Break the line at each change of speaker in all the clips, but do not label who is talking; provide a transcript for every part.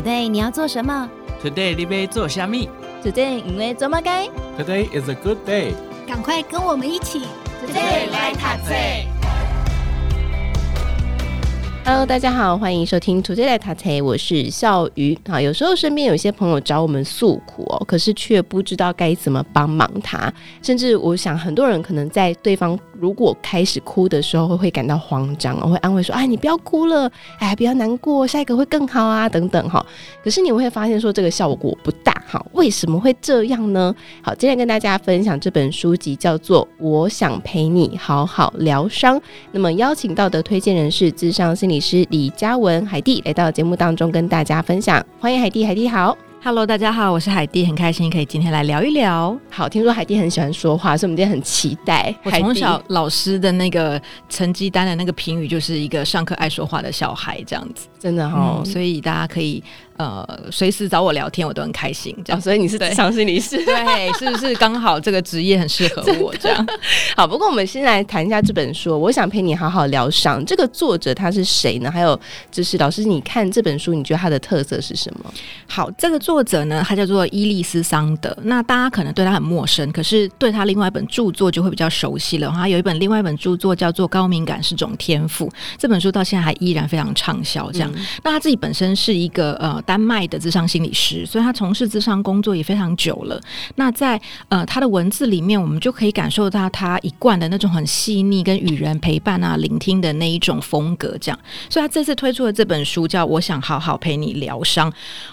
Today 你要做什么
？Today 你要做虾米
？Today 因为做么该
？Today is a good day。
赶快跟我们一起
，Today 来读册。
Hello，大家好，欢迎收听 Today 来读册，我是笑鱼。啊，有时候身边有些朋友找我们诉苦哦，可是却不知道该怎么帮忙他，甚至我想很多人可能在对方。如果开始哭的时候，会会感到慌张，我会安慰说：“哎，你不要哭了，哎，不要难过，下一个会更好啊，等等哈。”可是你会发现说这个效果不大哈，为什么会这样呢？好，今天跟大家分享这本书籍叫做《我想陪你好好疗伤》，那么邀请到的推荐人是智商心理师李嘉文海蒂来到节目当中跟大家分享，欢迎海蒂，海蒂好。
Hello，大家好，我是海蒂，很开心可以今天来聊一聊。
好，听说海蒂很喜欢说话，所以我们今天很期待。
我从小老师的那个成绩单的那个评语就是一个上课爱说话的小孩，这样子，
真的哈、哦嗯，
所以大家可以。呃，随时找我聊天，我都很开心。这样，
哦、所以你是咨商心理师，
对，是不是刚好这个职业很适合我？这样
好。不过我们先来谈一下这本书。我想陪你好好疗伤。这个作者他是谁呢？还有就是老师，你看这本书，你觉得他的特色是什么？
好，这个作者呢，他叫做伊丽丝·桑德。那大家可能对他很陌生，可是对他另外一本著作就会比较熟悉了。他有一本另外一本著作叫做《高敏感是种天赋》，这本书到现在还依然非常畅销。这样、嗯，那他自己本身是一个呃。丹麦的智商心理师，所以他从事智商工作也非常久了。那在呃他的文字里面，我们就可以感受到他一贯的那种很细腻跟与人陪伴啊、聆听的那一种风格。这样，所以他这次推出的这本书叫《我想好好陪你疗伤》，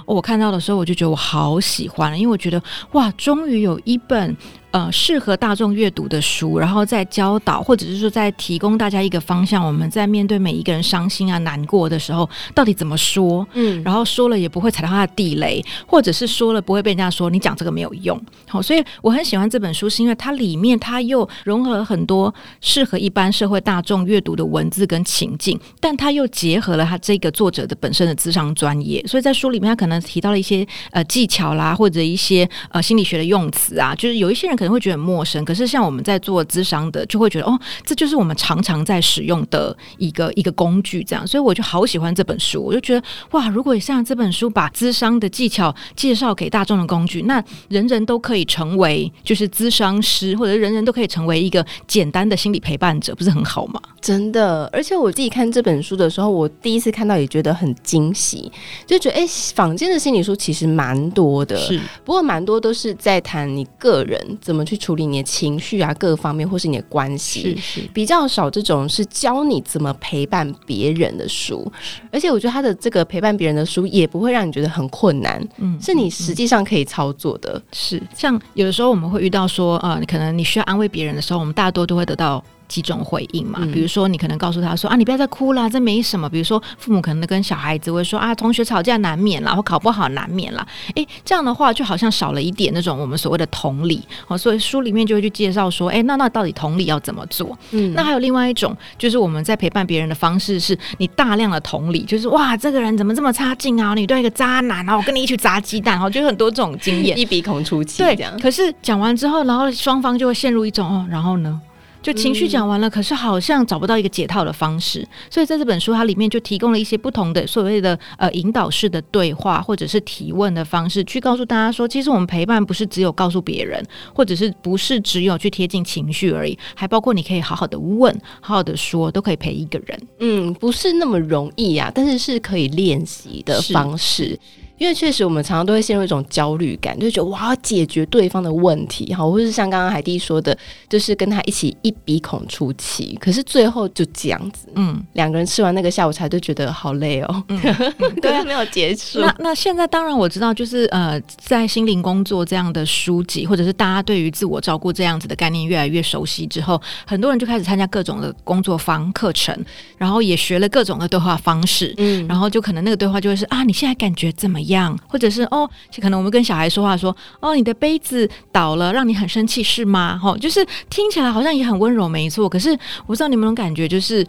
我看到的时候我就觉得我好喜欢，因为我觉得哇，终于有一本。呃，适合大众阅读的书，然后再教导，或者是说再提供大家一个方向。我们在面对每一个人伤心啊、难过的时候，到底怎么说？嗯，然后说了也不会踩到他的地雷，或者是说了不会被人家说你讲这个没有用。好，所以我很喜欢这本书，是因为它里面它又融合了很多适合一般社会大众阅读的文字跟情境，但它又结合了他这个作者的本身的智商专业。所以在书里面，他可能提到了一些呃技巧啦，或者一些呃心理学的用词啊，就是有一些人。可能会觉得很陌生，可是像我们在做咨商的，就会觉得哦，这就是我们常常在使用的一个一个工具，这样，所以我就好喜欢这本书。我就觉得哇，如果像这本书把咨商的技巧介绍给大众的工具，那人人都可以成为就是咨商师，或者人人都可以成为一个简单的心理陪伴者，不是很好吗？
真的，而且我自己看这本书的时候，我第一次看到也觉得很惊喜，就觉得哎，坊间的心理书其实蛮多的，是，不过蛮多都是在谈你个人。怎么去处理你的情绪啊，各方面或是你的关系，是是。比较少这种是教你怎么陪伴别人的书，而且我觉得他的这个陪伴别人的书也不会让你觉得很困难，嗯，是你实际上可以操作的，
是像有的时候我们会遇到说，呃，可能你需要安慰别人的时候，我们大多都会得到。几种回应嘛，比如说你可能告诉他说啊，你不要再哭了，这没什么。比如说父母可能跟小孩子会说啊，同学吵架难免啦，或考不好难免啦。诶，这样的话就好像少了一点那种我们所谓的同理哦。所以书里面就会去介绍说，诶，那那到底同理要怎么做？嗯，那还有另外一种，就是我们在陪伴别人的方式，是你大量的同理，就是哇，这个人怎么这么差劲啊？你对一个渣男啊，我跟你一起砸鸡蛋，哦，就很多这种经验，
一鼻孔出气，
对，可是讲完之后，然后双方就会陷入一种哦，然后呢？就情绪讲完了，可是好像找不到一个解套的方式，所以在这本书它里面就提供了一些不同的所谓的呃引导式的对话或者是提问的方式，去告诉大家说，其实我们陪伴不是只有告诉别人，或者是不是只有去贴近情绪而已，还包括你可以好好的问，好好的说，都可以陪一个人。
嗯，不是那么容易呀、啊，但是是可以练习的方式。因为确实，我们常常都会陷入一种焦虑感，就觉得我要解决对方的问题，好，或是像刚刚海蒂说的，就是跟他一起一鼻孔出气，可是最后就这样子，嗯，两个人吃完那个下午茶就觉得好累哦，嗯嗯、对，没有结束。
那那现在当然我知道，就是呃，在心灵工作这样的书籍，或者是大家对于自我照顾这样子的概念越来越熟悉之后，很多人就开始参加各种的工作坊课程，然后也学了各种的对话方式，嗯，然后就可能那个对话就会是啊，你现在感觉怎么样？或者是哦，可能我们跟小孩说话说，哦，你的杯子倒了，让你很生气是吗？哦，就是听起来好像也很温柔，没错。可是我不知道你们有没有感觉，就是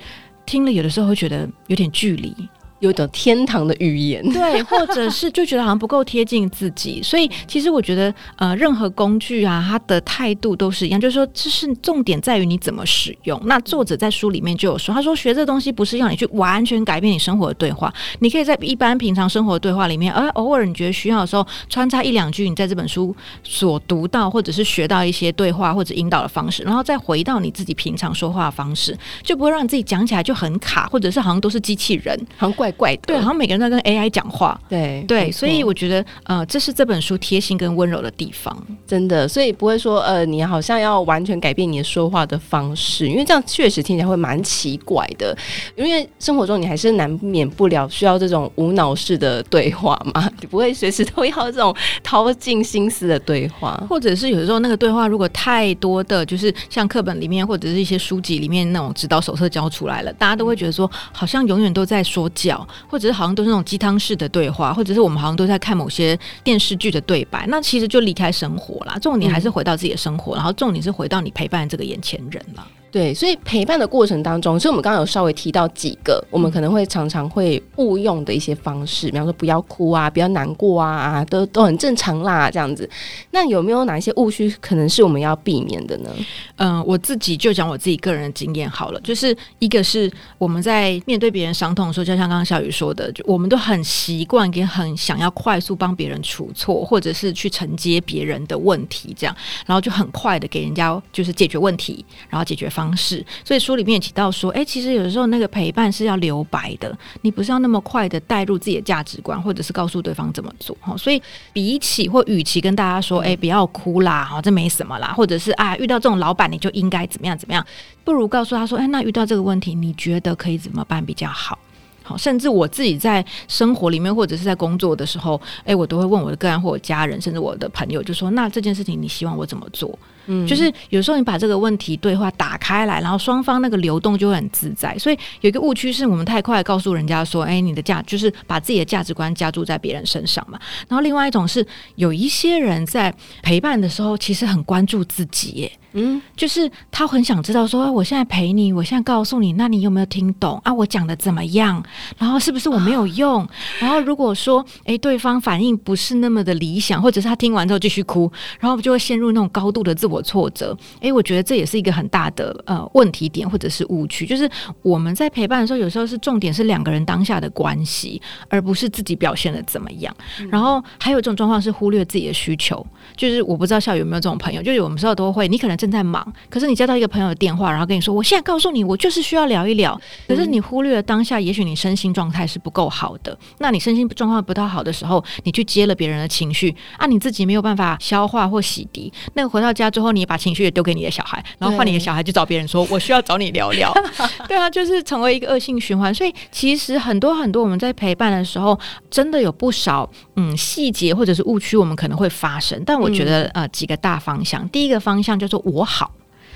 听了有的时候会觉得有点距离，
有一种天堂的语言，
对，或者是就觉得好像不够贴近自己，所以其实我觉得，呃，任何工具啊，它的态度都是一样，就是说，这是重点在于你怎么使用。那作者在书里面就有说，他说学这东西不是要你去完全改变你生活的对话，你可以在一般平常生活的对话里面，而偶尔你觉得需要的时候，穿插一两句你在这本书所读到或者是学到一些对话或者引导的方式，然后再回到你自己平常说话的方式，就不会让你自己讲起来就很卡，或者是好像都是机器人，
好像怪。怪的，
对，好像每个人在跟 AI 讲话，
对
对，所以我觉得，呃，这是这本书贴心跟温柔的地方，
真的，所以不会说，呃，你好像要完全改变你的说话的方式，因为这样确实听起来会蛮奇怪的，因为生活中你还是难免不了需要这种无脑式的对话嘛，你不会随时都要这种掏尽心思的对话，
或者是有的时候那个对话如果太多的就是像课本里面或者是一些书籍里面那种指导手册教出来了，大家都会觉得说，好像永远都在说教。或者是好像都是那种鸡汤式的对话，或者是我们好像都在看某些电视剧的对白，那其实就离开生活啦。重点还是回到自己的生活，嗯、然后重点是回到你陪伴这个眼前人了。
对，所以陪伴的过程当中，所以我们刚刚有稍微提到几个，我们可能会常常会误用的一些方式，比方说不要哭啊，不要难过啊，啊，都都很正常啦，这样子。那有没有哪一些误区，可能是我们要避免的呢？
嗯、我自己就讲我自己个人的经验好了，就是一个是我们在面对别人伤痛的时候，就像刚刚小雨说的，就我们都很习惯，跟很想要快速帮别人除错，或者是去承接别人的问题，这样，然后就很快的给人家就是解决问题，然后解决。方式，所以书里面也提到说，哎、欸，其实有的时候那个陪伴是要留白的，你不是要那么快的带入自己的价值观，或者是告诉对方怎么做。哈，所以比起或与其跟大家说，哎、欸，不要哭啦，哈，这没什么啦，或者是啊，遇到这种老板你就应该怎么样怎么样，不如告诉他说，哎、欸，那遇到这个问题，你觉得可以怎么办比较好？好，甚至我自己在生活里面或者是在工作的时候，哎、欸，我都会问我的个案或我家人，甚至我的朋友，就说，那这件事情你希望我怎么做？嗯，就是有时候你把这个问题对话打开来，然后双方那个流动就会很自在。所以有一个误区是我们太快告诉人家说，哎，你的价就是把自己的价值观加注在别人身上嘛。然后另外一种是有一些人在陪伴的时候，其实很关注自己耶。嗯，就是他很想知道说，我现在陪你，我现在告诉你，那你有没有听懂啊？我讲的怎么样？然后是不是我没有用？啊、然后如果说，哎，对方反应不是那么的理想，或者是他听完之后继续哭，然后就会陷入那种高度的自我挫折。哎，我觉得这也是一个很大的呃问题点，或者是误区。就是我们在陪伴的时候，有时候是重点是两个人当下的关系，而不是自己表现的怎么样。嗯、然后还有一种状况是忽略自己的需求，就是我不知道校友有没有这种朋友，就是我们时候都会，你可能。正在忙，可是你接到一个朋友的电话，然后跟你说：“我现在告诉你，我就是需要聊一聊。”可是你忽略了当下，也许你身心状态是不够好的。那你身心状况不太好的时候，你去接了别人的情绪啊，你自己没有办法消化或洗涤。那个回到家之后，你把情绪也丢给你的小孩，然后换你的小孩去找别人说：“我需要找你聊聊。” 对啊，就是成为一个恶性循环。所以其实很多很多我们在陪伴的时候，真的有不少嗯细节或者是误区，我们可能会发生。但我觉得、嗯、呃几个大方向，第一个方向叫做。我好，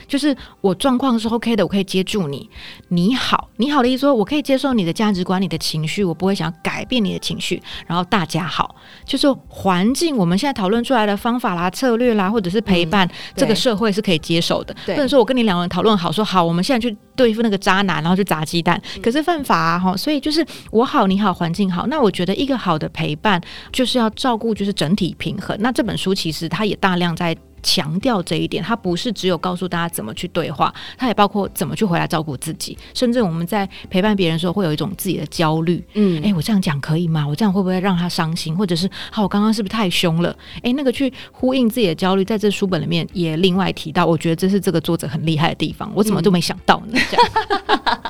就是我状况是 OK 的，我可以接住你。你好，你好的意思说，我可以接受你的价值观、你的情绪，我不会想要改变你的情绪。然后大家好，就是环境，我们现在讨论出来的方法啦、策略啦，或者是陪伴，嗯、这个社会是可以接受的。或者说我跟你两个人讨论好，说好，我们现在去对付那个渣男，然后去砸鸡蛋，可是犯法啊！哈，所以就是我好，你好，环境好。那我觉得一个好的陪伴，就是要照顾，就是整体平衡。那这本书其实它也大量在。强调这一点，它不是只有告诉大家怎么去对话，它也包括怎么去回来照顾自己。甚至我们在陪伴别人的时候，会有一种自己的焦虑。嗯，哎、欸，我这样讲可以吗？我这样会不会让他伤心？或者是，好，我刚刚是不是太凶了？哎、欸，那个去呼应自己的焦虑，在这书本里面也另外提到。我觉得这是这个作者很厉害的地方，我怎么都没想到呢？
这样，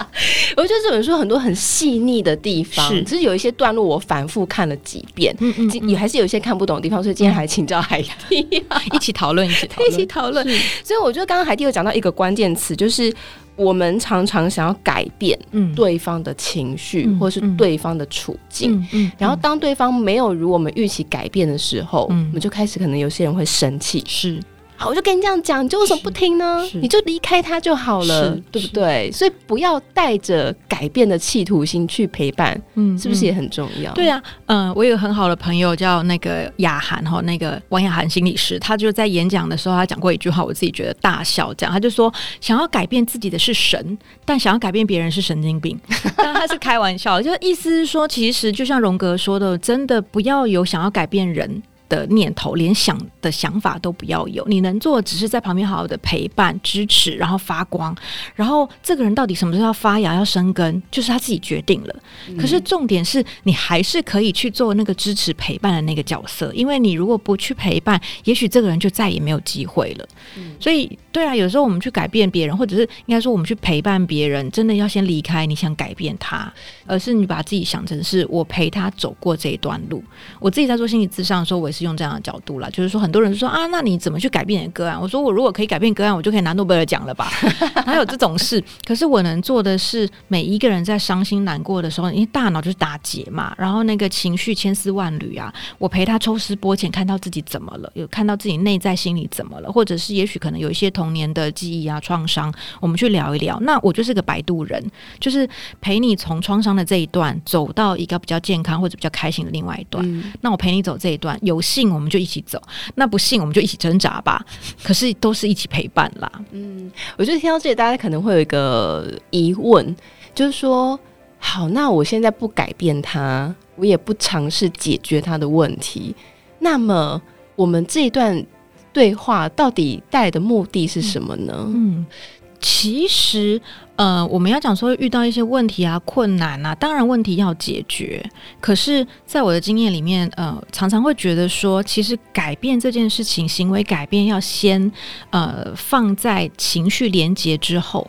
得这本书很多很细腻的地方，是，只是有一些段落我反复看了几遍，嗯嗯，嗯，也还是有一些看不懂的地方，所以今天还请教海蒂、啊、
一起讨论。
一起讨论，所以我觉得刚刚海蒂有讲到一个关键词，就是我们常常想要改变对方的情绪，嗯、或是对方的处境，然后当对方没有如我们预期改变的时候，嗯、我们就开始可能有些人会生气，
是。
好，我就跟你这样讲，你就为什么不听呢？你就离开他就好了，对不对？所以不要带着改变的企图心去陪伴，嗯，是不是也很重要？
对啊，嗯，我有个很好的朋友叫那个雅涵哈，那个王雅涵心理师，他就在演讲的时候，他讲过一句话，我自己觉得大笑，这样他就说，想要改变自己的是神，但想要改变别人是神经病。但他是开玩笑，就意思是说，其实就像荣格说的，真的不要有想要改变人的念头，连想的想法都不要有。你能做的只是在旁边好好的陪伴、支持，然后发光。然后这个人到底什么时候要发芽、要生根，就是他自己决定了。嗯、可是重点是你还是可以去做那个支持陪伴的那个角色，因为你如果不去陪伴，也许这个人就再也没有机会了。嗯、所以，对啊，有时候我们去改变别人，或者是应该说我们去陪伴别人，真的要先离开你想改变他，而是你把自己想成是我陪他走过这一段路。我自己在做心理咨商的时候，我也是。用这样的角度啦，就是说，很多人说啊，那你怎么去改变你的个案？我说，我如果可以改变个案，我就可以拿诺贝尔奖了吧？哪有这种事？可是我能做的是，每一个人在伤心难过的时候，因为大脑就是打结嘛，然后那个情绪千丝万缕啊，我陪他抽丝剥茧，看到自己怎么了，有看到自己内在心里怎么了，或者是也许可能有一些童年的记忆啊创伤，我们去聊一聊。那我就是个摆渡人，就是陪你从创伤的这一段走到一个比较健康或者比较开心的另外一段。嗯、那我陪你走这一段，有。幸我们就一起走，那不信我们就一起挣扎吧。可是都是一起陪伴啦。
嗯，我觉得听到这里，大家可能会有一个疑问，就是说，好，那我现在不改变他，我也不尝试解决他的问题，那么我们这一段对话到底带来的目的是什么呢？嗯。
其实，呃，我们要讲说遇到一些问题啊、困难啊，当然问题要解决。可是，在我的经验里面，呃，常常会觉得说，其实改变这件事情，行为改变要先，呃，放在情绪连接之后。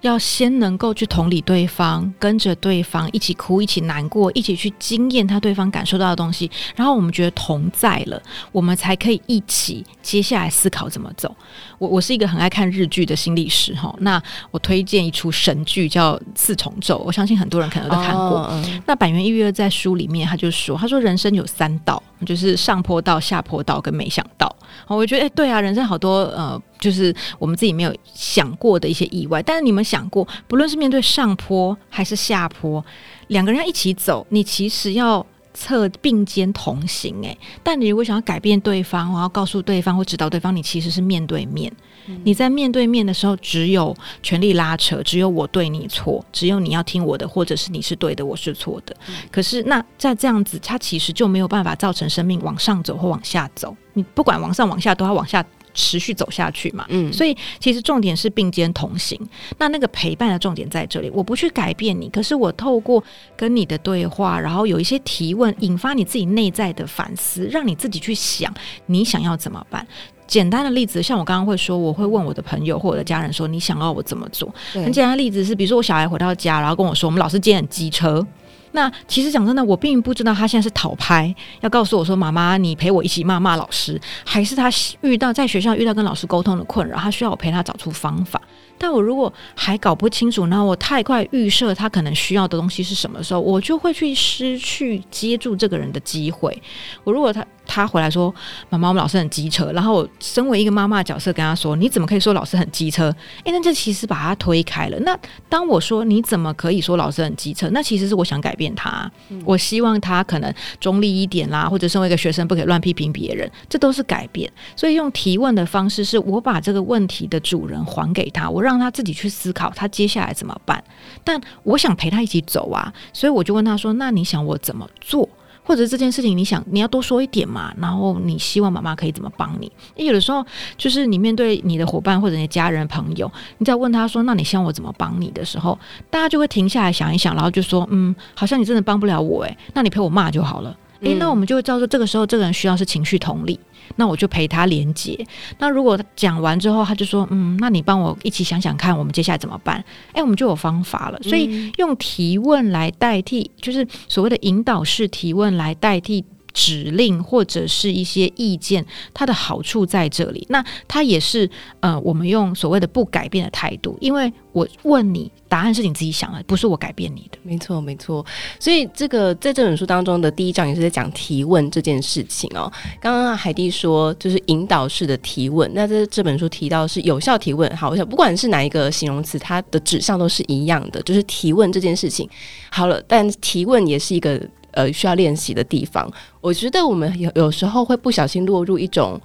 要先能够去同理对方，跟着对方一起哭，一起难过，一起去经验他对方感受到的东西，然后我们觉得同在了，我们才可以一起接下来思考怎么走。我我是一个很爱看日剧的心理师哈，那我推荐一出神剧叫《四重奏》，我相信很多人可能都看过。Oh, uh. 那坂元裕二在书里面他就说，他说人生有三道，就是上坡道、下坡道跟没想到。我觉得，哎，对啊，人生好多呃，就是我们自己没有想过的一些意外。但是你们想过，不论是面对上坡还是下坡，两个人要一起走，你其实要。侧并肩同行，诶，但你如果想要改变对方，然后告诉对方或指导对方，你其实是面对面。嗯、你在面对面的时候，只有权力拉扯，只有我对你错，只有你要听我的，或者是你是对的，我是错的。嗯、可是那在这样子，它其实就没有办法造成生命往上走或往下走。你不管往上往下，都要往下。持续走下去嘛，嗯，所以其实重点是并肩同行。那那个陪伴的重点在这里，我不去改变你，可是我透过跟你的对话，然后有一些提问，引发你自己内在的反思，让你自己去想你想要怎么办。简单的例子，像我刚刚会说，我会问我的朋友或者家人说，你想要我怎么做？很简单的例子是，比如说我小孩回到家，然后跟我说，我们老师今天很机车。那其实讲真的，我并不知道他现在是讨拍，要告诉我说：“妈妈，你陪我一起骂骂老师。”还是他遇到在学校遇到跟老师沟通的困扰，他需要我陪他找出方法。但我如果还搞不清楚，那我太快预设他可能需要的东西是什么时候，我就会去失去接住这个人的机会。我如果他。他回来说：“妈妈，我们老师很机车。”然后我身为一个妈妈的角色跟他说：“你怎么可以说老师很机车？”诶，那这其实把他推开了。那当我说你怎么可以说老师很机车？那其实是我想改变他。嗯、我希望他可能中立一点啦，或者身为一个学生不可以乱批评别人，这都是改变。所以用提问的方式，是我把这个问题的主人还给他，我让他自己去思考他接下来怎么办。但我想陪他一起走啊，所以我就问他说：“那你想我怎么做？”或者这件事情，你想你要多说一点嘛？然后你希望妈妈可以怎么帮你？因有的时候，就是你面对你的伙伴或者你的家人朋友，你在问他说：“那你希望我怎么帮你？”的时候，大家就会停下来想一想，然后就说：“嗯，好像你真的帮不了我，诶，那你陪我骂就好了。”诶，那我们就会知道说，这个时候这个人需要是情绪同理。那我就陪他连接。那如果讲完之后，他就说：“嗯，那你帮我一起想想看，我们接下来怎么办？”诶，我们就有方法了。所以用提问来代替，就是所谓的引导式提问来代替指令或者是一些意见，它的好处在这里。那它也是呃，我们用所谓的不改变的态度，因为我问你，答案是你自己想的，不是我改变你的。
没错，没错。所以这个在这本书当中的第一章也是在讲提问这件事情哦。刚刚海蒂说就是引导式的提问，那这这本书提到是有效提问。好，我想不管是哪一个形容词，它的指向都是一样的，就是提问这件事情。好了，但提问也是一个。呃，需要练习的地方，我觉得我们有有时候会不小心落入一种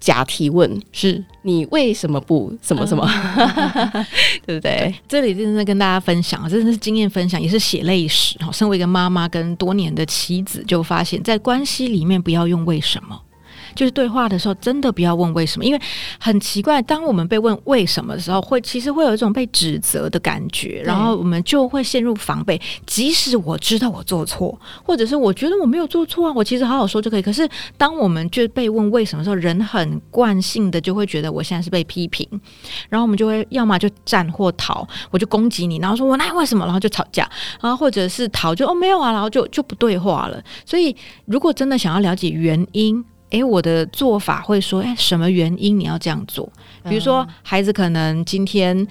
假提问，是你为什么不什么什么，嗯、对不对？
这里真的跟大家分享，真的是经验分享，也是血泪史。身为一个妈妈跟多年的妻子，就发现，在关系里面不要用为什么。就是对话的时候，真的不要问为什么，因为很奇怪，当我们被问为什么的时候，会其实会有一种被指责的感觉，然后我们就会陷入防备。即使我知道我做错，或者是我觉得我没有做错啊，我其实好好说就可以。可是当我们就被问为什么的时候，人很惯性的就会觉得我现在是被批评，然后我们就会要么就战或逃，我就攻击你，然后说我那为什么，然后就吵架，然后或者是逃就哦没有啊，然后就就不对话了。所以如果真的想要了解原因，诶，我的做法会说，诶，什么原因你要这样做？比如说，孩子可能今天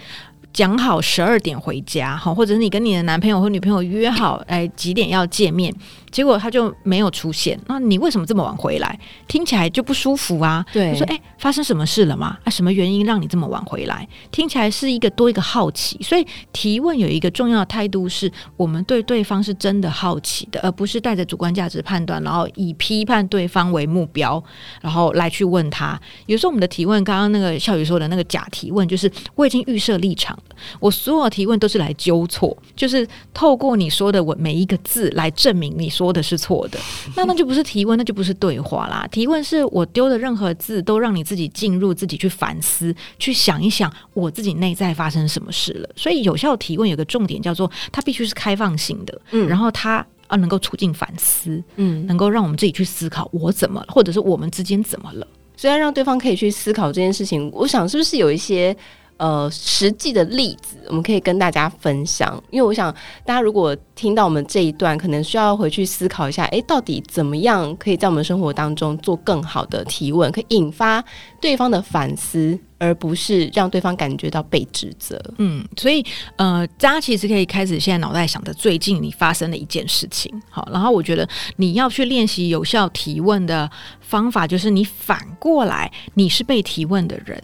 讲好十二点回家，好，或者是你跟你的男朋友或女朋友约好，哎，几点要见面。结果他就没有出现，那你为什么这么晚回来？听起来就不舒服啊。对，我说，哎，发生什么事了吗？啊，什么原因让你这么晚回来？听起来是一个多一个好奇，所以提问有一个重要的态度是，我们对对方是真的好奇的，而不是带着主观价值判断，然后以批判对方为目标，然后来去问他。有时候我们的提问，刚刚那个笑宇说的那个假提问，就是我已经预设立场了，我所有提问都是来纠错，就是透过你说的我每一个字来证明你说。的是错的，那那就不是提问，那就不是对话啦。提问是我丢的任何字都让你自己进入，自己去反思，去想一想我自己内在发生什么事了。所以有效提问有个重点叫做，它必须是开放性的，嗯，然后它啊能够促进反思，嗯，能够让我们自己去思考我怎么了，或者是我们之间怎么了。
虽然让对方可以去思考这件事情，我想是不是有一些。呃，实际的例子我们可以跟大家分享，因为我想大家如果听到我们这一段，可能需要回去思考一下，诶，到底怎么样可以在我们生活当中做更好的提问，可以引发对方的反思，而不是让对方感觉到被指责。
嗯，所以呃，大家其实可以开始现在脑袋想的最近你发生的一件事情，好，然后我觉得你要去练习有效提问的方法，就是你反过来，你是被提问的人。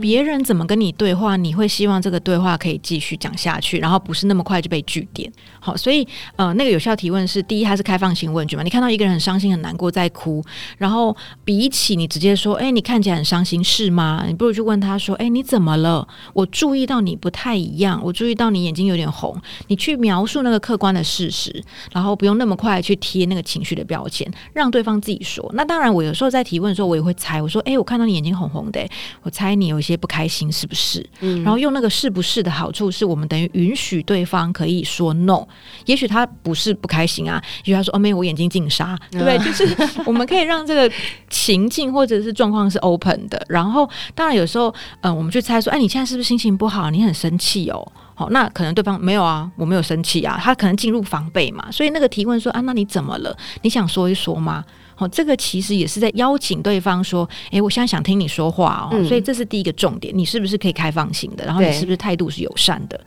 别人怎么跟你对话，你会希望这个对话可以继续讲下去，然后不是那么快就被拒点。好，所以呃，那个有效提问是第一，它是开放性问句嘛。你看到一个人很伤心、很难过在哭，然后比起你直接说，哎，你看起来很伤心是吗？你不如去问他说，哎，你怎么了？我注意到你不太一样，我注意到你眼睛有点红。你去描述那个客观的事实，然后不用那么快去贴那个情绪的标签，让对方自己说。那当然，我有时候在提问的时候，我也会猜，我说，哎，我看到你眼睛红红的，我猜。你有一些不开心，是不是？嗯，然后用那个是不是的好处是我们等于允许对方可以说 no，也许他不是不开心啊，也许他说哦，没有，我眼睛进沙，对不对？就是我们可以让这个情境或者是状况是 open 的。然后当然有时候，嗯、呃，我们去猜说，哎，你现在是不是心情不好？你很生气哦。好，那可能对方没有啊，我没有生气啊，他可能进入防备嘛。所以那个提问说啊，那你怎么了？你想说一说吗？哦，这个其实也是在邀请对方说：“哎，我现在想听你说话哦。嗯”所以这是第一个重点，你是不是可以开放性的？然后你是不是态度是友善的？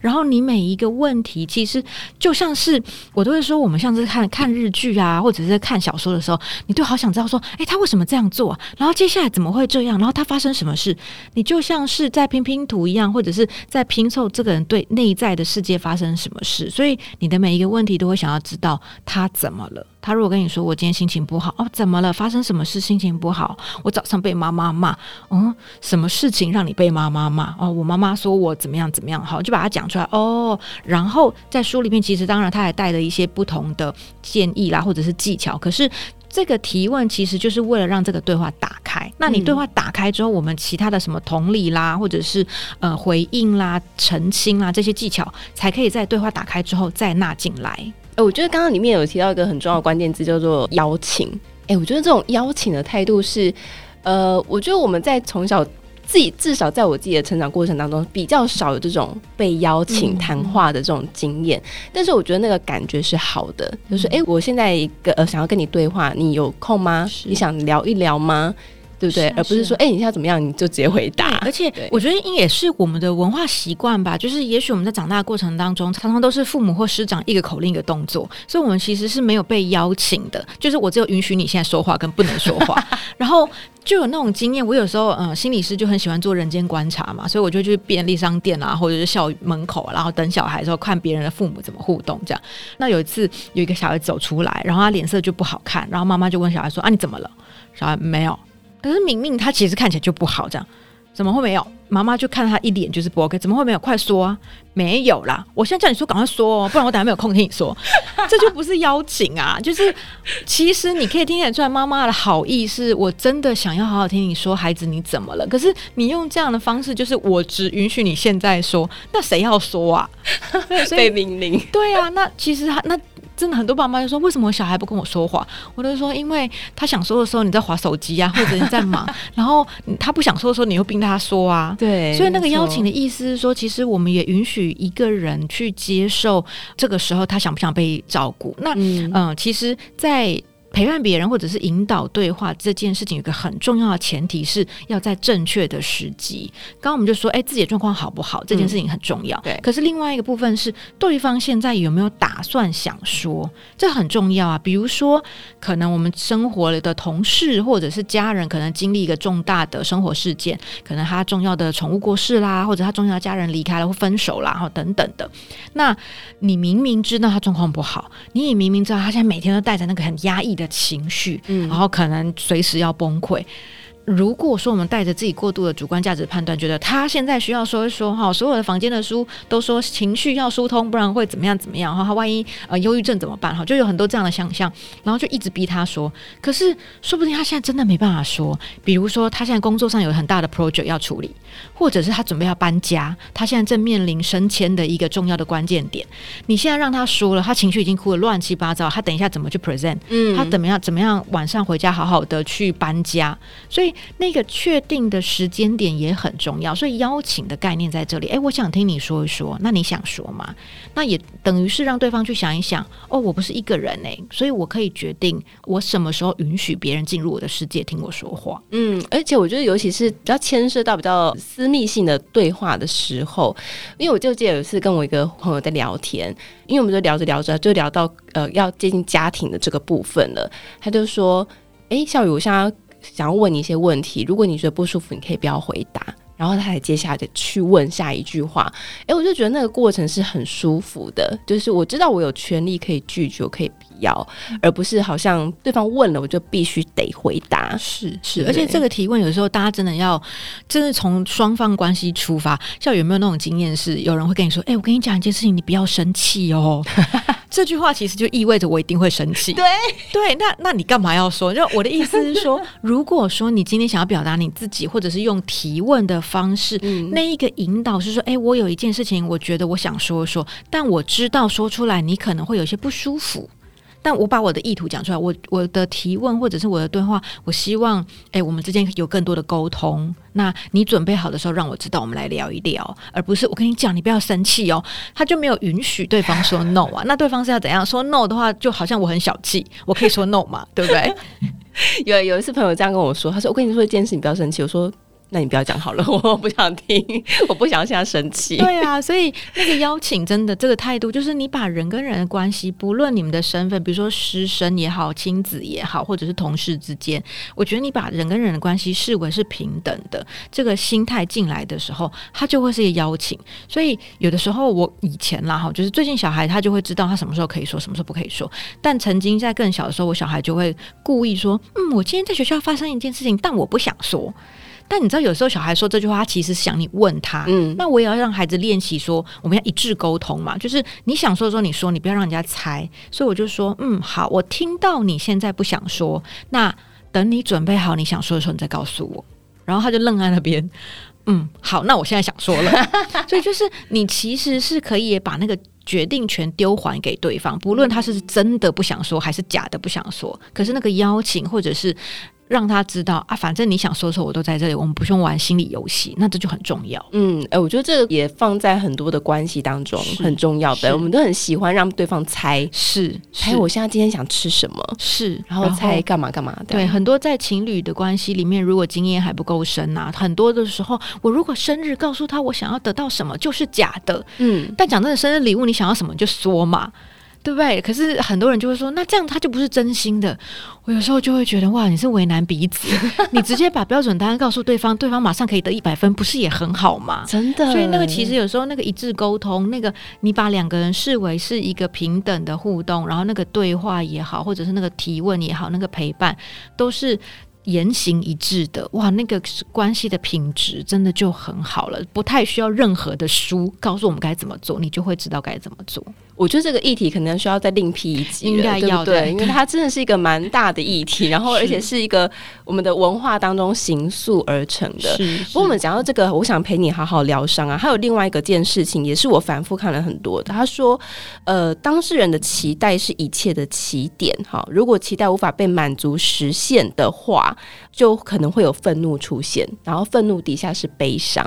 然后你每一个问题，其实就像是我都会说，我们像是看看日剧啊，或者是在看小说的时候，你都好想知道说：“哎，他为什么这样做？然后接下来怎么会这样？然后他发生什么事？”你就像是在拼拼图一样，或者是在拼凑这个人对内在的世界发生什么事。所以你的每一个问题都会想要知道他怎么了。他如果跟你说，我今天心情不好哦，怎么了？发生什么事？心情不好？我早上被妈妈骂。嗯，什么事情让你被妈妈骂？哦，我妈妈说我怎么样怎么样。好，就把它讲出来哦。然后在书里面，其实当然他还带了一些不同的建议啦，或者是技巧。可是这个提问其实就是为了让这个对话打开。那你对话打开之后，我们其他的什么同理啦，或者是呃回应啦、澄清啦这些技巧，才可以在对话打开之后再纳进来。
我觉得刚刚里面有提到一个很重要的关键字，叫做邀请。哎，我觉得这种邀请的态度是，呃，我觉得我们在从小自己至少在我自己的成长过程当中，比较少有这种被邀请谈话的这种经验。嗯、但是我觉得那个感觉是好的，嗯、就是哎、欸，我现在一个呃想要跟你对话，你有空吗？你想聊一聊吗？对不对？而不是说，哎，你现在怎么样？你就直接回答。
而且，我觉得也是我们的文化习惯吧。就是，也许我们在长大的过程当中，常常都是父母或师长一个口令一个动作，所以我们其实是没有被邀请的。就是我只有允许你现在说话，跟不能说话。然后就有那种经验。我有时候，嗯，心理师就很喜欢做人间观察嘛，所以我就去便利商店啊，或者是校门口，啊然后等小孩的时候，看别人的父母怎么互动。这样，那有一次有一个小孩走出来，然后他脸色就不好看，然后妈妈就问小孩说：“啊，你怎么了？”小孩没有。可是明明他其实看起来就不好，这样怎么会没有？妈妈就看他一脸就是不 OK，怎么会没有？快说啊！没有啦！我现在叫你说，赶快说哦，不然我等下没有空听你说。这就不是邀请啊！就是其实你可以听得出来妈妈的好意，是我真的想要好好听你说，孩子你怎么了？可是你用这样的方式，就是我只允许你现在说，那谁要说啊？
被命令。
对啊，那其实他那。真的很多爸妈就说：“为什么我小孩不跟我说话？”我都说：“因为他想说的时候你在划手机啊，或者你在忙；然后他不想说的时候，你又逼他说啊。”对，所以那个邀请的意思是说，其实我们也允许一个人去接受这个时候他想不想被照顾。那嗯、呃，其实，在。陪伴别人或者是引导对话这件事情，有一个很重要的前提是要在正确的时机。刚刚我们就说，哎，自己的状况好不好？这件事情很重要。对。可是另外一个部分是，对方现在有没有打算想说？这很重要啊。比如说，可能我们生活里的同事或者是家人，可能经历一个重大的生活事件，可能他重要的宠物过世啦，或者他重要的家人离开了或分手啦，然后等等的。那你明明知道他状况不好，你也明明知道他现在每天都带着那个很压抑的。的情绪，然后可能随时要崩溃。如果说我们带着自己过度的主观价值判断，觉得他现在需要说一说哈，所有的房间的书都说情绪要疏通，不然会怎么样怎么样哈，他万一呃忧郁症怎么办哈？就有很多这样的想象，然后就一直逼他说。可是说不定他现在真的没办法说，比如说他现在工作上有很大的 project 要处理，或者是他准备要搬家，他现在正面临升迁的一个重要的关键点。你现在让他说了，他情绪已经哭得乱七八糟，他等一下怎么去 present？嗯，他怎么样怎么样晚上回家好好的去搬家？所以。那个确定的时间点也很重要，所以邀请的概念在这里。诶，我想听你说一说，那你想说吗？那也等于是让对方去想一想。哦，我不是一个人诶，所以我可以决定我什么时候允许别人进入我的世界听我说话。
嗯，而且我觉得，尤其是比较牵涉到比较私密性的对话的时候，因为我就记得有一次跟我一个朋友在聊天，因为我们就聊着聊着就聊到呃要接近家庭的这个部分了，他就说：“诶，小雨，我现在。”想要问你一些问题，如果你觉得不舒服，你可以不要回答。然后他才接下来去问下一句话。诶，我就觉得那个过程是很舒服的，就是我知道我有权利可以拒绝，我可以要，而不是好像对方问了我就必须得回答。
是是，而且这个提问有时候大家真的要，真的从双方关系出发。像有没有那种经验是，有人会跟你说：“诶，我跟你讲一件事情，你不要生气哦。”这句话其实就意味着我一定会生气。
对
对，那那你干嘛要说？就我的意思是说，如果说你今天想要表达你自己，或者是用提问的方式，嗯、那一个引导是说，哎，我有一件事情，我觉得我想说说，但我知道说出来你可能会有些不舒服。但我把我的意图讲出来，我我的提问或者是我的对话，我希望，哎，我们之间有更多的沟通。那你准备好的时候，让我知道，我们来聊一聊，而不是我跟你讲，你不要生气哦。他就没有允许对方说 no 啊？那对方是要怎样说 no 的话，就好像我很小气，我可以说 no 嘛，对不对？
有有一次朋友这样跟我说，他说：“我跟你说一件事，你不要生气。”我说。那你不要讲好了，我不想听，我不想现在生气。
对啊，所以那个邀请真的这个态度，就是你把人跟人的关系，不论你们的身份，比如说师生也好，亲子也好，或者是同事之间，我觉得你把人跟人的关系视为是平等的，这个心态进来的时候，他就会是一个邀请。所以有的时候我以前啦哈，就是最近小孩他就会知道他什么时候可以说，什么时候不可以说。但曾经在更小的时候，我小孩就会故意说：“嗯，我今天在学校发生一件事情，但我不想说。”但你知道，有时候小孩说这句话，他其实想你问他。嗯，那我也要让孩子练习说，我们要一致沟通嘛。就是你想说的时候，你说，你不要让人家猜。所以我就说，嗯，好，我听到你现在不想说，那等你准备好你想说的时候，你再告诉我。然后他就愣在那边。嗯，好，那我现在想说了。所以就是你其实是可以把那个决定权丢还给对方，不论他是真的不想说还是假的不想说，可是那个邀请或者是。让他知道啊，反正你想说的时候，我都在这里，我们不用玩心理游戏，那这就很重要。
嗯，哎、欸，我觉得这个也放在很多的关系当中很重要的，我们都很喜欢让对方猜，
是
猜我现在今天想吃什么，
是，
然后猜干嘛干嘛。
对，很多在情侣的关系里面，如果经验还不够深啊，很多的时候，我如果生日告诉他我想要得到什么，就是假的。嗯，但讲真的，生日礼物你想要什么就说嘛。对不对？可是很多人就会说，那这样他就不是真心的。我有时候就会觉得，哇，你是为难彼此。你直接把标准答案告诉对方，对方马上可以得一百分，不是也很好吗？
真的。
所以那个其实有时候那个一致沟通，那个你把两个人视为是一个平等的互动，然后那个对话也好，或者是那个提问也好，那个陪伴都是。言行一致的，哇，那个关系的品质真的就很好了，不太需要任何的书告诉我们该怎么做，你就会知道该怎么做。
我觉得这个议题可能需要再另辟一集，
应该要
对，对，因为它真的是一个蛮大的议题，然后而且是一个我们的文化当中形塑而成的。不过我们讲到这个，我想陪你好好疗伤啊。还有另外一个件事情，也是我反复看了很多的。他说，呃，当事人的期待是一切的起点，哈，如果期待无法被满足实现的话，就可能会有愤怒出现，然后愤怒底下是悲伤。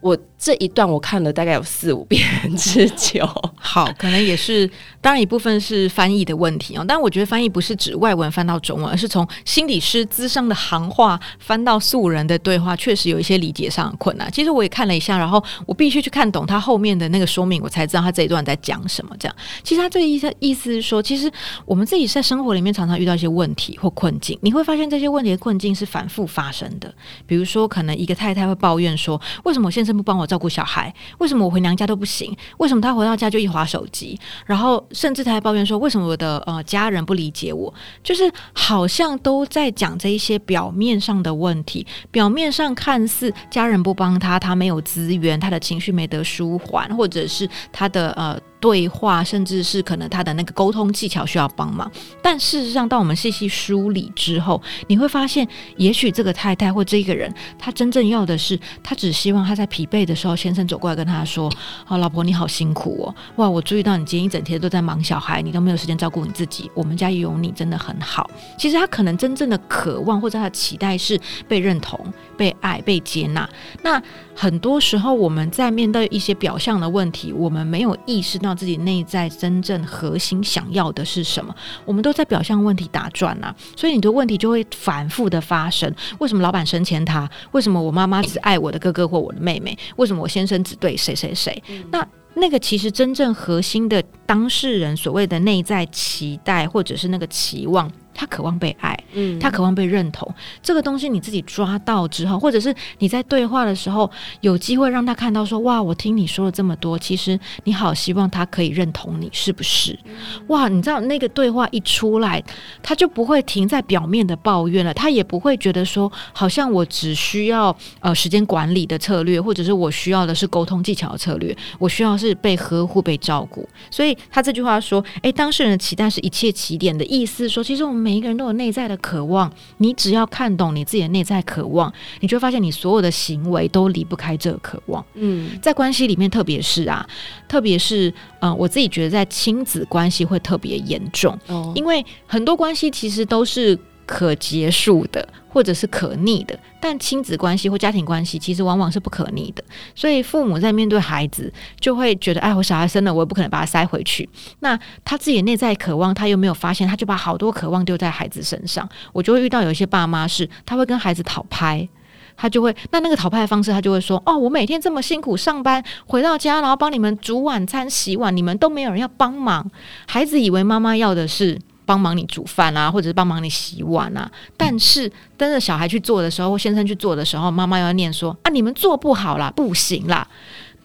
我这一段我看了大概有四五遍之久。
好，可能也是，当然一部分是翻译的问题哦。但我觉得翻译不是指外文翻到中文，而是从心理师咨商的行话翻到素人的对话，确实有一些理解上的困难。其实我也看了一下，然后我必须去看懂他后面的那个说明，我才知道他这一段在讲什么。这样，其实他这个意思意思是说，其实我们自己在生活里面常常遇到一些问题或困境，你会发现这些问题的困境是反复发生的。比如说，可能一个太太会抱怨说：“为什么我先生？”不帮我照顾小孩，为什么我回娘家都不行？为什么他回到家就一划手机？然后甚至他还抱怨说，为什么我的呃家人不理解我？就是好像都在讲这一些表面上的问题，表面上看似家人不帮他，他没有资源，他的情绪没得舒缓，或者是他的呃。对话，甚至是可能他的那个沟通技巧需要帮忙，但事实上，当我们细细梳理之后，你会发现，也许这个太太或这个人，他真正要的是，他只希望他在疲惫的时候，先生走过来跟他说：“好，老婆你好辛苦哦，哇，我注意到你今天一整天都在忙小孩，你都没有时间照顾你自己，我们家有你真的很好。”其实他可能真正的渴望或者他的期待是被认同、被爱、被接纳。那很多时候我们在面对一些表象的问题，我们没有意识到自己内在真正核心想要的是什么，我们都在表象问题打转啊，所以你的问题就会反复的发生。为什么老板生前他？为什么我妈妈只爱我的哥哥或我的妹妹？为什么我先生只对谁谁谁？那那个其实真正核心的当事人所谓的内在期待，或者是那个期望。他渴望被爱，嗯，他渴望被认同。这个东西你自己抓到之后，或者是你在对话的时候有机会让他看到说，哇，我听你说了这么多，其实你好希望他可以认同你，是不是？哇，你知道那个对话一出来，他就不会停在表面的抱怨了，他也不会觉得说，好像我只需要呃时间管理的策略，或者是我需要的是沟通技巧的策略，我需要是被呵护、被照顾。所以他这句话说，诶，当事人的期待是一切起点的意思，说其实我们。每一个人都有内在的渴望，你只要看懂你自己的内在渴望，你就会发现你所有的行为都离不开这个渴望。嗯，在关系里面，特别是啊，特别是嗯、呃，我自己觉得在亲子关系会特别严重，哦，因为很多关系其实都是。可结束的，或者是可逆的，但亲子关系或家庭关系其实往往是不可逆的。所以父母在面对孩子，就会觉得，哎，我小孩生了，我也不可能把他塞回去。那他自己内在渴望，他又没有发现，他就把好多渴望丢在孩子身上。我就会遇到有一些爸妈是，他会跟孩子讨拍，他就会，那那个讨拍的方式，他就会说，哦，我每天这么辛苦上班，回到家然后帮你们煮晚餐、洗碗，你们都没有人要帮忙。孩子以为妈妈要的是。帮忙你煮饭啊，或者是帮忙你洗碗啊，但是等着小孩去做的时候，或先生去做的时候，妈妈要念说啊，你们做不好啦，不行啦。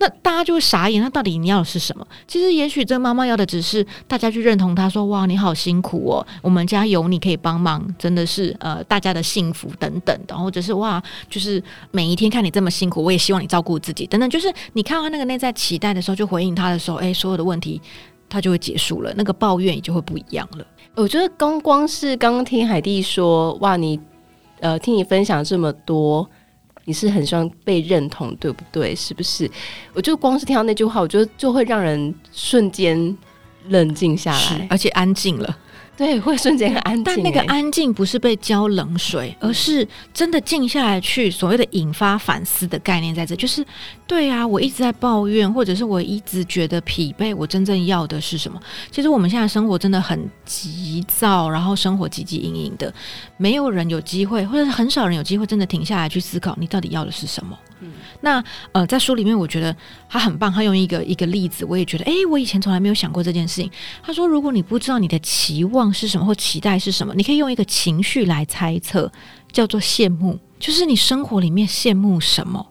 那大家就会傻眼，那到底你要的是什么？其实也许这妈妈要的只是大家去认同她，说哇，你好辛苦哦，我们家有你可以帮忙，真的是呃大家的幸福等等的，或者是哇，就是每一天看你这么辛苦，我也希望你照顾自己等等，就是你看到那个内在期待的时候，就回应他的时候，哎，所有的问题他就会结束了，那个抱怨也就会不一样了。
我觉得刚光是刚刚听海蒂说，哇，你呃听你分享这么多，你你是很希望被认同，对不对？是不是？我就光是听到那句话，我觉得就会让人瞬间冷静下来，
而且安静了。
对，会瞬间很安静。
但那个安静不是被浇冷水，而是真的静下来去所谓的引发反思的概念在这。就是，对啊，我一直在抱怨，或者是我一直觉得疲惫。我真正要的是什么？其实我们现在生活真的很急躁，然后生活汲汲营营的，没有人有机会，或者是很少人有机会真的停下来去思考，你到底要的是什么。嗯，那呃，在书里面，我觉得他很棒。他用一个一个例子，我也觉得，哎，我以前从来没有想过这件事情。他说，如果你不知道你的期望是什么或期待是什么，你可以用一个情绪来猜测，叫做羡慕，就是你生活里面羡慕什么。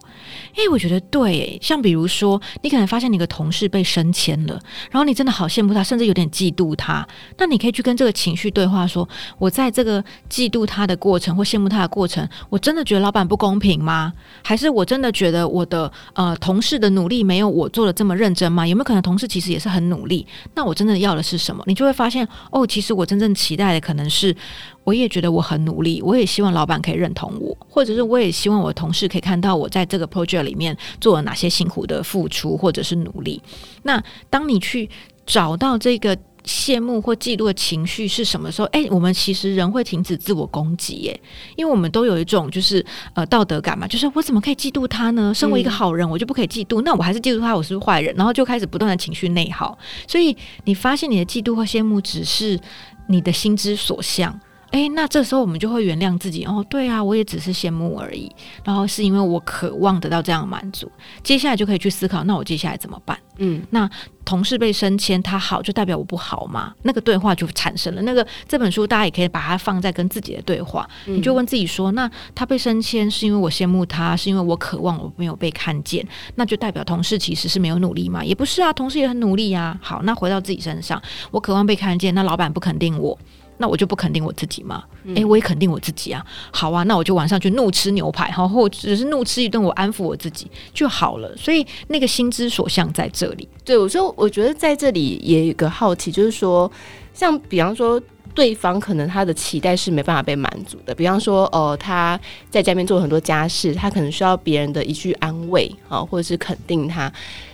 哎，我觉得对，像比如说，你可能发现你的同事被升迁了，然后你真的好羡慕他，甚至有点嫉妒他。那你可以去跟这个情绪对话，说：我在这个嫉妒他的过程或羡慕他的过程，我真的觉得老板不公平吗？还是我真的觉得我的呃同事的努力没有我做的这么认真吗？有没有可能同事其实也是很努力？那我真的要的是什么？你就会发现，哦，其实我真正期待的可能是。我也觉得我很努力，我也希望老板可以认同我，或者是我也希望我的同事可以看到我在这个 project 里面做了哪些辛苦的付出或者是努力。那当你去找到这个羡慕或嫉妒的情绪是什么时候？诶，我们其实人会停止自我攻击，耶，因为我们都有一种就是呃道德感嘛，就是我怎么可以嫉妒他呢？身为一个好人，我就不可以嫉妒，那我还是嫉妒他，我是不是坏人？然后就开始不断的情绪内耗。所以你发现你的嫉妒或羡慕只是你的心之所向。诶，那这时候我们就会原谅自己哦。对啊，我也只是羡慕而已。然后是因为我渴望得到这样的满足，接下来就可以去思考，那我接下来怎么办？嗯，那同事被升迁，他好就代表我不好吗？那个对话就产生了。那个这本书大家也可以把它放在跟自己的对话，嗯、你就问自己说：那他被升迁是因为我羡慕他，是因为我渴望我没有被看见？那就代表同事其实是没有努力吗？也不是啊，同事也很努力呀、啊。好，那回到自己身上，我渴望被看见，那老板不肯定我。那我就不肯定我自己吗？诶、欸，我也肯定我自己啊。好啊，那我就晚上去怒吃牛排，好，或只是怒吃一顿，我安抚我自己就好了。所以那个心之所向在这里。
对，我说，我觉得在这里也有一个好奇，就是说，像比方说，对方可能他的期待是没办法被满足的。比方说，呃，他在家里面做很多家事，他可能需要别人的一句安慰啊，或者是肯定他。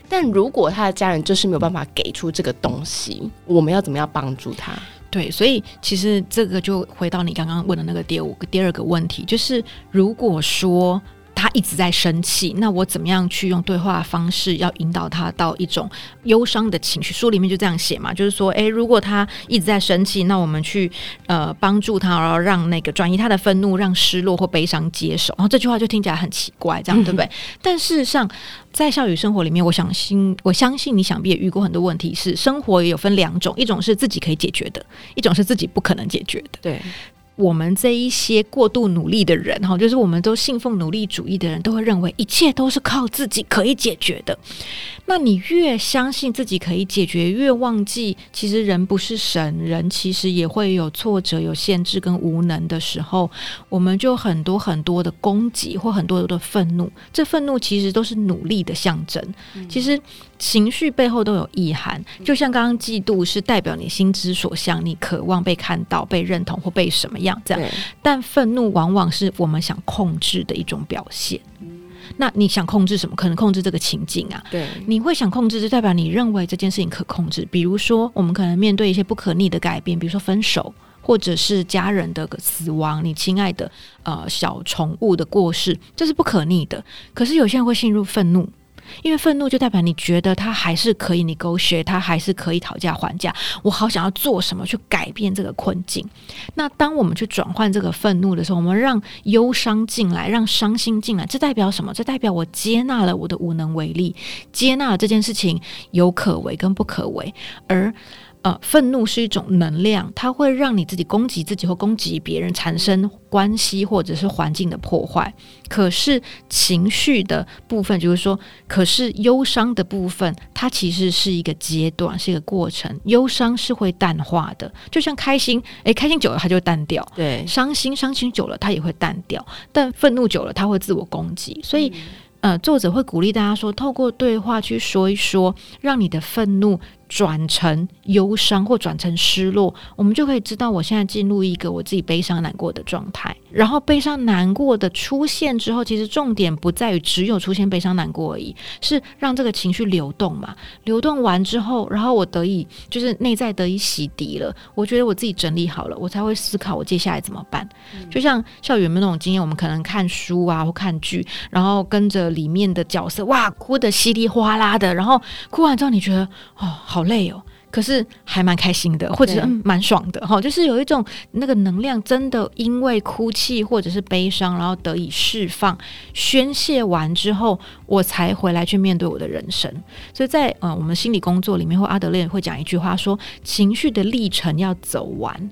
但如果他的家人就是没有办法给出这个东西，我们要怎么样帮助他？
对，所以其实这个就回到你刚刚问的那个第五个第二个问题，就是如果说。他一直在生气，那我怎么样去用对话方式，要引导他到一种忧伤的情绪？书里面就这样写嘛，就是说，诶，如果他一直在生气，那我们去呃帮助他，然后让那个转移他的愤怒，让失落或悲伤接手。然后这句话就听起来很奇怪，这样对不对？但事实上，在校园生活里面，我相信，我相信你想必也遇过很多问题，是生活也有分两种，一种是自己可以解决的，一种是自己不可能解决的。
对。
我们这一些过度努力的人，哈，就是我们都信奉努力主义的人，都会认为一切都是靠自己可以解决的。那你越相信自己可以解决，越忘记其实人不是神，人其实也会有挫折、有限制跟无能的时候，我们就很多很多的攻击或很多的愤怒，这愤怒其实都是努力的象征。嗯、其实。情绪背后都有意涵，就像刚刚嫉妒是代表你心之所向，你渴望被看到、被认同或被什么样这样。但愤怒往往是我们想控制的一种表现。那你想控制什么？可能控制这个情境啊。
对，
你会想控制，就代表你认为这件事情可控制。比如说，我们可能面对一些不可逆的改变，比如说分手，或者是家人的死亡，你亲爱的呃小宠物的过世，这是不可逆的。可是有些人会陷入愤怒。因为愤怒就代表你觉得他还是可以你勾学，他还是可以讨价还价。我好想要做什么去改变这个困境。那当我们去转换这个愤怒的时候，我们让忧伤进来，让伤心进来，这代表什么？这代表我接纳了我的无能为力，接纳了这件事情有可为跟不可为，而。呃，愤怒是一种能量，它会让你自己攻击自己或攻击别人，产生关系或者是环境的破坏。可是情绪的部分，就是说，可是忧伤的部分，它其实是一个阶段，是一个过程。忧伤是会淡化的，就像开心，诶，开心久了它就会淡掉。
对，
伤心，伤心久了它也会淡掉。但愤怒久了，它会自我攻击。所以，呃，作者会鼓励大家说，透过对话去说一说，让你的愤怒。转成忧伤或转成失落，我们就可以知道我现在进入一个我自己悲伤难过的状态。然后悲伤难过的出现之后，其实重点不在于只有出现悲伤难过而已，是让这个情绪流动嘛。流动完之后，然后我得以就是内在得以洗涤了，我觉得我自己整理好了，我才会思考我接下来怎么办。嗯、就像校园有没有那种经验，我们可能看书啊或看剧，然后跟着里面的角色哇哭得稀里哗啦的，然后哭完之后你觉得哦。好累哦，可是还蛮开心的，或者是嗯蛮爽的哈，就是有一种那个能量，真的因为哭泣或者是悲伤，然后得以释放、宣泄完之后，我才回来去面对我的人生。所以在呃我们心理工作里面，或阿德勒会讲一句话说：情绪的历程要走完。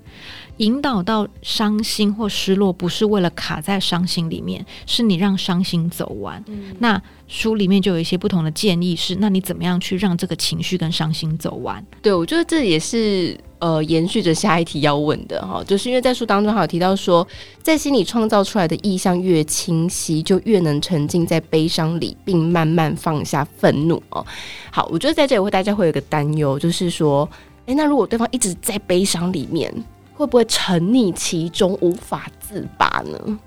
引导到伤心或失落，不是为了卡在伤心里面，是你让伤心走完。嗯、那书里面就有一些不同的建议是，那你怎么样去让这个情绪跟伤心走完？
对，我觉得这也是呃延续着下一题要问的哈，就是因为在书当中还有提到说，在心里创造出来的意象越清晰，就越能沉浸在悲伤里，并慢慢放下愤怒哦。好，我觉得在这里会大家会有一个担忧，就是说，哎，那如果对方一直在悲伤里面，会不会沉溺其中无法自拔呢？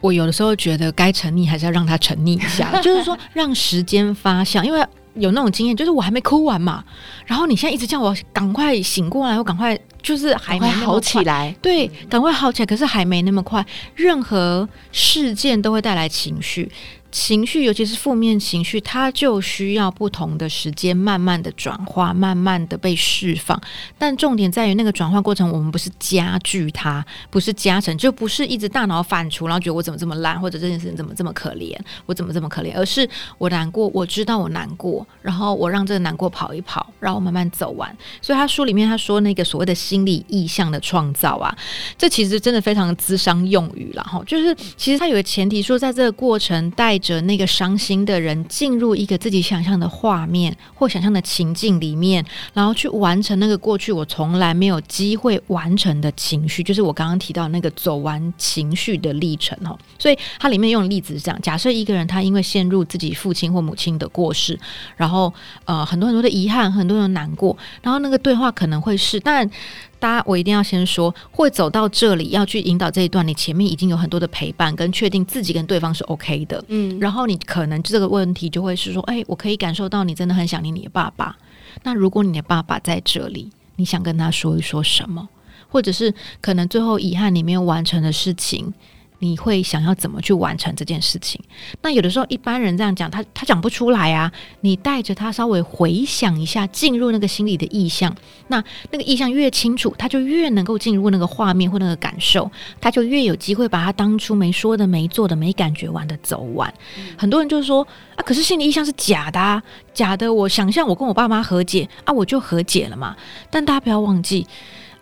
我有的时候觉得该沉溺还是要让他沉溺一下，就是说让时间发酵，因为有那种经验，就是我还没哭完嘛，然后你现在一直叫我赶快醒过来，我赶快就是还没好起来，对，赶快好起来，可是还没那么快，任何事件都会带来情绪。情绪，尤其是负面情绪，它就需要不同的时间，慢慢的转化，慢慢的被释放。但重点在于那个转化过程，我们不是加剧它，不是加成，就不是一直大脑反刍，然后觉得我怎么这么烂，或者这件事情怎么这么可怜，我怎么这么可怜，而是我难过，我知道我难过，然后我让这个难过跑一跑，然后慢慢走完。所以他书里面他说那个所谓的心理意象的创造啊，这其实真的非常资商用语了哈，就是其实他有个前提说，在这个过程带。着那个伤心的人进入一个自己想象的画面或想象的情境里面，然后去完成那个过去我从来没有机会完成的情绪，就是我刚刚提到那个走完情绪的历程哦。所以它里面用的例子是这样：假设一个人他因为陷入自己父亲或母亲的过世，然后呃很多很多的遗憾，很多人难过，然后那个对话可能会是，但。大家，我一定要先说，会走到这里要去引导这一段，你前面已经有很多的陪伴跟确定自己跟对方是 OK 的，嗯，然后你可能这个问题就会是说，哎，我可以感受到你真的很想念你的爸爸。那如果你的爸爸在这里，你想跟他说一说什么？或者是可能最后遗憾你没有完成的事情。你会想要怎么去完成这件事情？那有的时候一般人这样讲，他他讲不出来啊。你带着他稍微回想一下，进入那个心里的意象，那那个意象越清楚，他就越能够进入那个画面或那个感受，他就越有机会把他当初没说的、没做的、没感觉完的走完。嗯、很多人就是说啊，可是心理意象是假的啊，假的。我想象我跟我爸妈和解啊，我就和解了嘛。但大家不要忘记。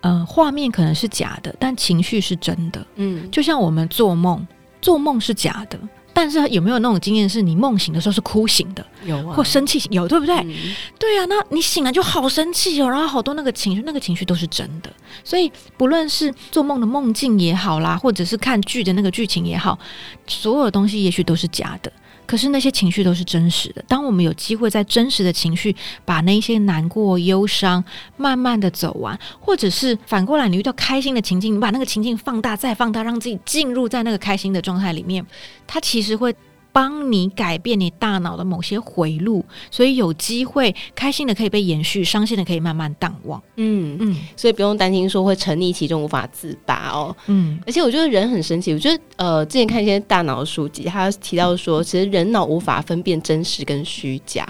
嗯、呃，画面可能是假的，但情绪是真的。嗯，就像我们做梦，做梦是假的，但是有没有那种经验，是你梦醒的时候是哭醒的？有啊，或生气醒有，对不对？嗯、对啊，那你醒来就好生气哦，然后好多那个情绪，那个情绪都是真的。所以不论是做梦的梦境也好啦，或者是看剧的那个剧情也好，所有东西也许都是假的。可是那些情绪都是真实的。当我们有机会在真实的情绪把那些难过、忧伤慢慢的走完，或者是反过来，你遇到开心的情境，你把那个情境放大再放大，让自己进入在那个开心的状态里面，它其实会。帮你改变你大脑的某些回路，所以有机会开心的可以被延续，伤心的可以慢慢淡忘。嗯嗯，所以不用担心说会沉溺其中无法自拔哦。嗯，而且我觉得人很神奇，我觉得呃，之前看一些大脑的书籍，他提到说，其实人脑无法分辨真实跟虚假，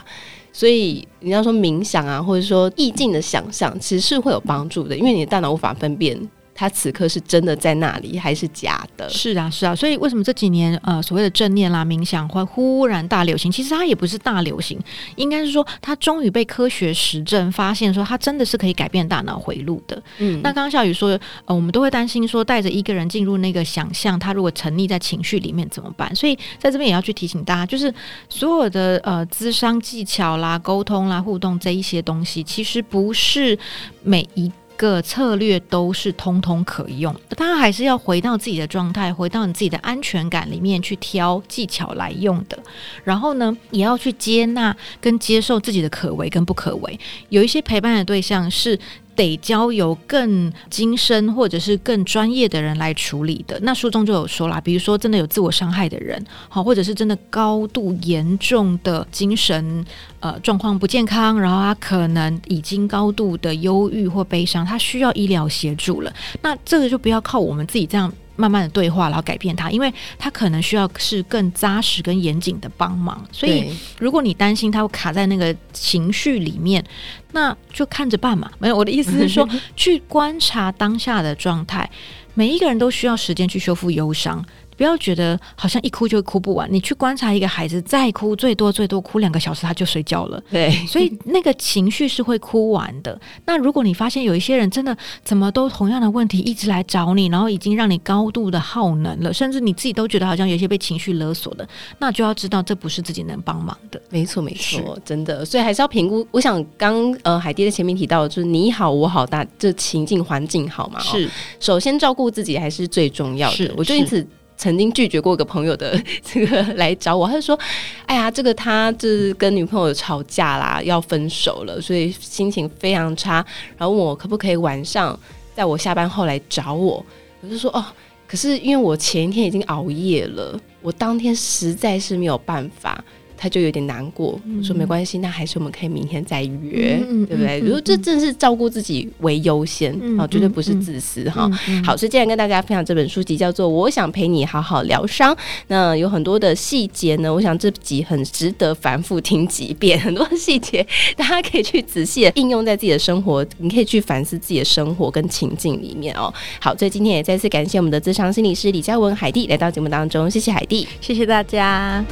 所以你要说冥想啊，或者说意境的想象，其实是会有帮助的，因为你的大脑无法分辨。他此刻是真的在那里，还是假的？是啊，是啊。所以为什么这几年呃所谓的正念啦、冥想会忽然大流行？其实它也不是大流行，应该是说它终于被科学实证发现，说它真的是可以改变大脑回路的。嗯，那刚刚小雨说，呃，我们都会担心说，带着一个人进入那个想象，他如果沉溺在情绪里面怎么办？所以在这边也要去提醒大家，就是所有的呃智商技巧啦、沟通啦、互动这一些东西，其实不是每一。个策略都是通通可用，当然还是要回到自己的状态，回到你自己的安全感里面去挑技巧来用的。然后呢，也要去接纳跟接受自己的可为跟不可为。有一些陪伴的对象是。得交由更精深或者是更专业的人来处理的。那书中就有说啦，比如说真的有自我伤害的人，好，或者是真的高度严重的精神呃状况不健康，然后他可能已经高度的忧郁或悲伤，他需要医疗协助了。那这个就不要靠我们自己这样。慢慢的对话，然后改变他，因为他可能需要是更扎实、跟严谨的帮忙。所以，如果你担心他会卡在那个情绪里面，那就看着办嘛。没有，我的意思是说，去观察当下的状态。每一个人都需要时间去修复忧伤。不要觉得好像一哭就哭不完。你去观察一个孩子，再哭最多最多哭两个小时，他就睡觉了。
对，
所以那个情绪是会哭完的。那如果你发现有一些人真的怎么都同样的问题一直来找你，然后已经让你高度的耗能了，甚至你自己都觉得好像有些被情绪勒索的，那就要知道这不是自己能帮忙的。
没错，没错，真的。所以还是要评估。我想刚呃海爹在前面提到的就是你好我好，大这情境环境好嘛？
是，
首先照顾自己还是最重要的。是，我就因此。曾经拒绝过一个朋友的 这个来找我，他就说：“哎呀，这个他就是跟女朋友吵架啦，要分手了，所以心情非常差。然后问我可不可以晚上在我下班后来找我。我就说哦，可是因为我前一天已经熬夜了，我当天实在是没有办法。”他就有点难过，嗯、说没关系，那还是我们可以明天再约，嗯、对不对？如、嗯、果这正是照顾自己为优先啊、绝对不是自私哈。好，所以今天跟大家分享这本书籍叫做《我想陪你好好疗伤》，那有很多的细节呢，我想这集很值得反复听几遍，很多细节大家可以去仔细的应用在自己的生活，你可以去反思自己的生活跟情境里面哦。好，所以今天也再次感谢我们的智商心理师李嘉文海蒂来到节目当中，谢谢海蒂，
谢谢大家。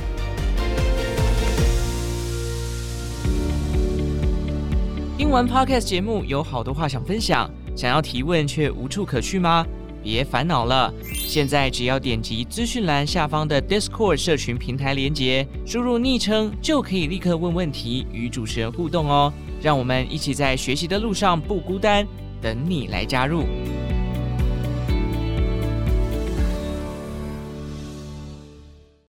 听完 Podcast 节目，有好多话想分享，想要提问却无处可去吗？别烦恼了，现在只要点击资讯栏下方的 Discord 社群平台连接，输入昵称就可以立刻问问题，与主持人互动哦。让我们一起在学习的路上不孤单，等你来加入。